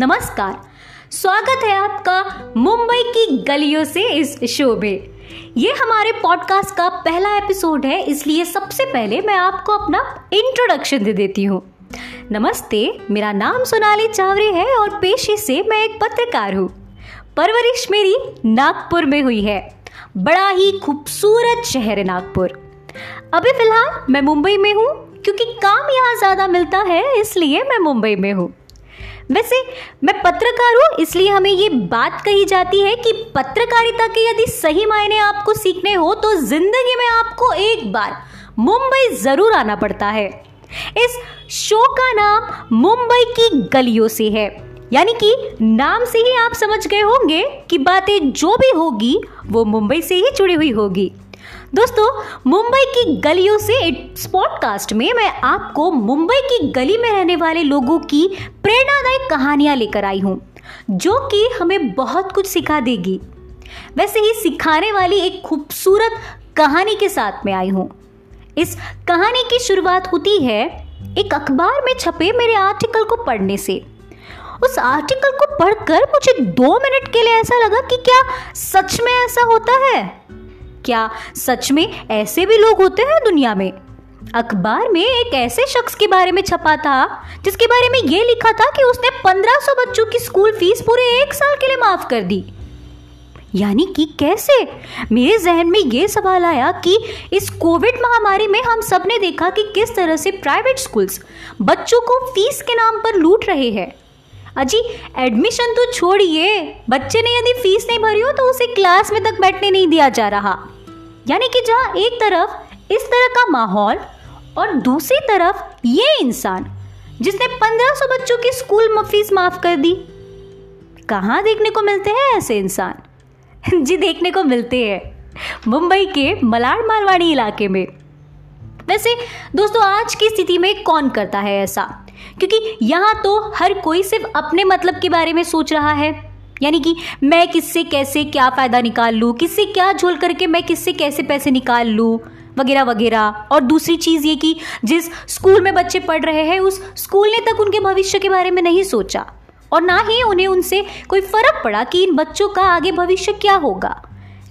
नमस्कार। स्वागत है आपका मुंबई की गलियों से इस शो में। ये हमारे पॉडकास्ट का पहला एपिसोड है, इसलिए सबसे पहले मैं आपको अपना इंट्रोडक्शन दे देती हूँ। नमस्ते, मेरा नाम सोनाली चावरे है और पेशे से मैं एक पत्रकार हूँ। परवरिश मेरी नागपुर में हुई है। बड़ा ही खूबसूरत शहर है नागपुर। अभी फ़िलहाल मैं मुंबई में हूँ, क्योंकि काम यहाँ ज़्यादा मिलता है, इसलिए मैं मुंबई में हूँ। वैसे मैं पत्रकार हूँ, इसलिए हमें ये बात कही जाती है कि पत्रकारिता के यदि सही मायने आपको सीखने हो तो ज़िंदगी में आपको एक बार मुंबई ज़रूर आना पड़ता है। इस शो का नाम मुंबई की गलियों से है। यानी कि नाम से ही आप समझ गए होंगे कि बातें जो भी होगी, वो मुंबई से ही जुड़ी हुई होगी। दोस्तों, मुंबई की गलियों से इस पॉडकास्ट में मैं आपको मुंबई की गली में रहने वाले लोगों की प्रेरणादायक कहानियाँ लेकर आई हूँ, जो कि हमें बहुत कुछ सिखा देगी। वैसे ही सिखाने वाली एक खूबसूरत कहानी के साथ में आई हूँ। इस कहानी की शुरुआत होती है एक अखबार में छपे मेरे आर्टिकल को पढ़ने से। उस आर्टिकल को पढ़कर मुझे दो मिनट के लिए ऐसा लगा कि क्या सच में ऐसा होता है? क्या सच में ऐसे भी लोग होते हैं दुनिया में? अखबार में एक ऐसे शख्स के बारे में छपा था, जिसके बारे में यह लिखा था कि उसने 1500 बच्चों की स्कूल फ़ीस पूरे एक साल के लिए माफ़ कर दी। यानी कि कैसे? मेरे जहन में यह सवाल आया कि इस कोविड महामारी में हम सबने देखा कि किस तरह से प्राइवेट स्कूल्स बच्चों को फ़ीस के नाम पर लूट रहे हैं। अजी, एडमिशन तो छोड़िए। बच्चे ने यदि फ़ीस नहीं भरी हो तो उसे क्लास में तक बैठने नहीं दिया जा रहा। यानी कि जहाँ एक तरफ़ इस तरह का माहौल और दूसरी तरफ़ ये इंसान, जिसने 1500 बच्चों की स्कूल फ़ीस माफ़ कर दी। कहाँ देखने को मिलते हैं ऐसे इंसान? जी देखने को मिलते हैं। मुंबई के मलाड मालवाड़ी इलाके में। वैसे, दोस्तों, आज की स्थिति में कौन करता है ऐसा? क्योंकि यहाँ तो हर कोई सिर्फ़ अपने मतलब के बारे में सोच रहा है। यानी कि मैं किससे कैसे क्या फ़ायदा निकाल लूँ? किससे क्या झोल करके मैं किससे कैसे पैसे निकाल लूँ? वगैरह वगैरह। और दूसरी चीज़ ये कि जिस स्कूल में बच्चे पढ़ रहे हैं, उस स्कूल ने तक उनके भविष्य के बारे में नहीं सोचा। और ना ही उन्हें उनसे कोई फ़र्क पड़ा कि इन बच्चों का आगे भविष्य क्या होगा।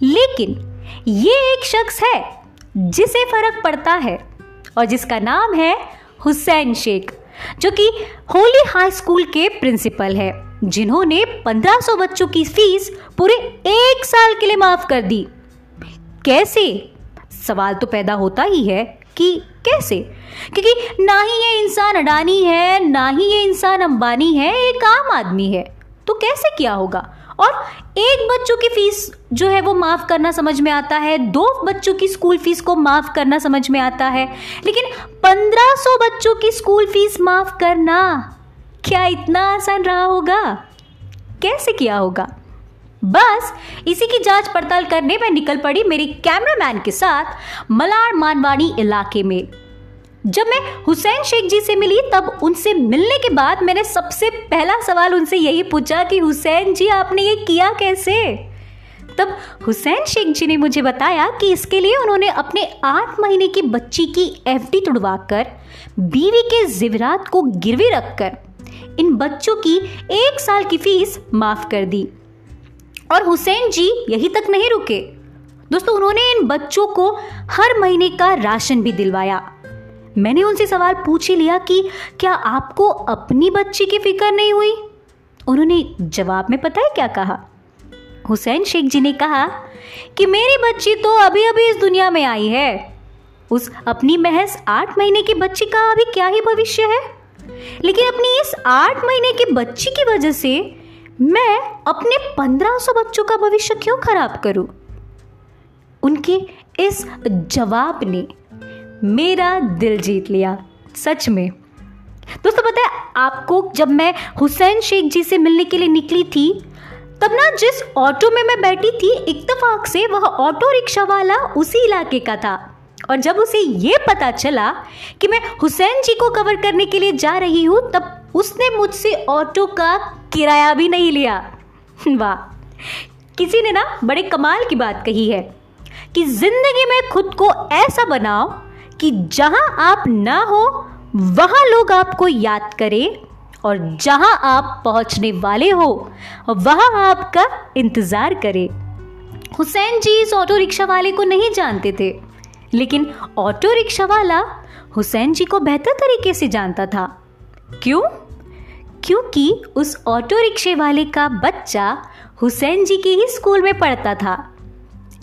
लेकिन ये एक शख्स है, जिसे फ़र्क पड़ता है, और जिसका नाम है हुसैन शेख, जो कि होली हाई स्कूल के प्रिंसिपल है। जिन्होंने 1500 बच्चों की फ़ीस पूरे एक साल के लिए माफ़ कर दी। कैसे? सवाल तो पैदा होता ही है कि कैसे? क्योंकि ना ही ये इंसान अडानी है, ना ही ये इंसान अंबानी है, एक आम आदमी है। तो कैसे किया होगा? और एक बच्चों की फ़ीस जो है वो माफ़ करना समझ में आता है, दो बच्चों की स्कूल फ़ीस को माफ़ करना समझ में आता है। लेकिन 1500 बच्चों की स्कूल फ़ीस माफ़ करना क्या इतना आसान रहा होगा? कैसे किया होगा? बस, इसी की जाँच पड़ताल करने में निकल पड़ी मेरी कैमरामैन के साथ मलाड मानवाड़ी इलाके में। जब मैं हुसैन शेख जी से मिली, तब उनसे मिलने के बाद मैंने सबसे पहला सवाल उनसे यही पूछा कि, हुसैन जी, आपने ये किया कैसे? तब हुसैन शेख जी ने मुझे बताया कि इसके लिए उन्होंने अपने आठ महीने की बच्ची की एफडी तुड़वा बीवी के जिवरात को गिरवी रखकर इन बच्चों की एक साल की फ़ीस माफ़ कर दी। और हुसैन जी यही तक नहीं रुके। दोस्तों, उन्होंने इन बच्चों को हर महीने का राशन भी दिलवाया। मैंने उनसे सवाल पूछ ही लिया कि क्या आपको अपनी बच्ची की फ़िक्र नहीं हुई? उन्होंने जवाब में पता है क्या कहा? हुसैन शेख जी ने कहा कि मेरी बच्ची तो अभी अभी इस दुनिया में आई है। उस अपनी महज आठ महीने की बच्ची का अभी क्या ही भविष्य है? लेकिन अपनी इस आठ महीने की बच्ची की वजह से मैं अपने पंद्रह सौ बच्चों का भविष्य क्यों खराब करूँ? उनके इस जवाब ने मेरा दिल जीत लिया, सच में। दोस्तों, पता है, आपको जब मैं हुसैन शेख जी से मिलने के लिए निकली थी, तब ना जिस ऑटो में मैं बैठी थी इत्तफाक से, वह ऑटो रिक्शा वाला उसी इलाके का था। और जब उसे ये पता चला कि मैं हुसैन जी को कवर करने के लिए जा रही हूँ, तब उसने मुझसे ऑटो का किराया भी नहीं लिया। वाह। किसी ने ना बड़े कमाल की बात कही है कि ज़िंदगी में खुद को ऐसा बनाओ कि जहाँ आप ना हो, वहाँ लोग आपको याद करें और जहाँ आप पहुँचने वाले हो, वहाँ आपका इंतज़ार करें। हुसैन जी इस ऑटो रिक्शा वाले को नहीं जानते थे। लेकिन ऑटो रिक्शा वाला हुसैन जी को बेहतर तरीके से जानता था। क्यों? क्योंकि उस ऑटो रिक्शे वाले का बच्चा हुसैन जी के ही स्कूल में पढ़ता था।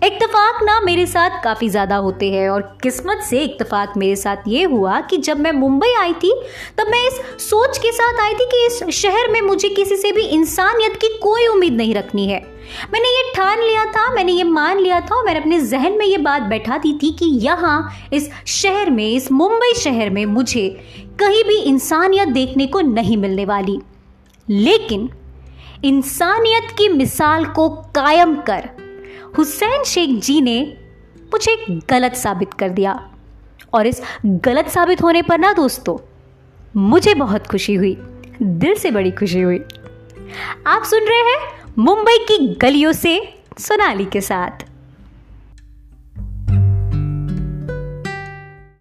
इत्तेफाक ना मेरे साथ काफ़ी ज़्यादा होते हैं और किस्मत से इतफाक मेरे साथ ये हुआ कि जब मैं मुंबई आई थी, तब मैं इस सोच के साथ आई थी कि इस शहर में मुझे किसी से भी इंसानियत की कोई उम्मीद नहीं रखनी है। मैंने ये ठान लिया था, मैंने ये मान लिया था और मैंने अपने जहन में ये बात बैठा दी थी कि यहाँ, इस शहर में, इस मुंबई शहर में मुझे कहीं भी इंसानियत देखने को नहीं मिलने वाली। लेकिन इंसानियत की मिसाल को कायम कर हुसैन शेख जी ने मुझे गलत साबित कर दिया। और इस गलत साबित होने पर ना दोस्तों, मुझे बहुत खुशी हुई, दिल से बड़ी खुशी हुई। आप सुन रहे हैं मुंबई की गलियों से सोनाली के साथ।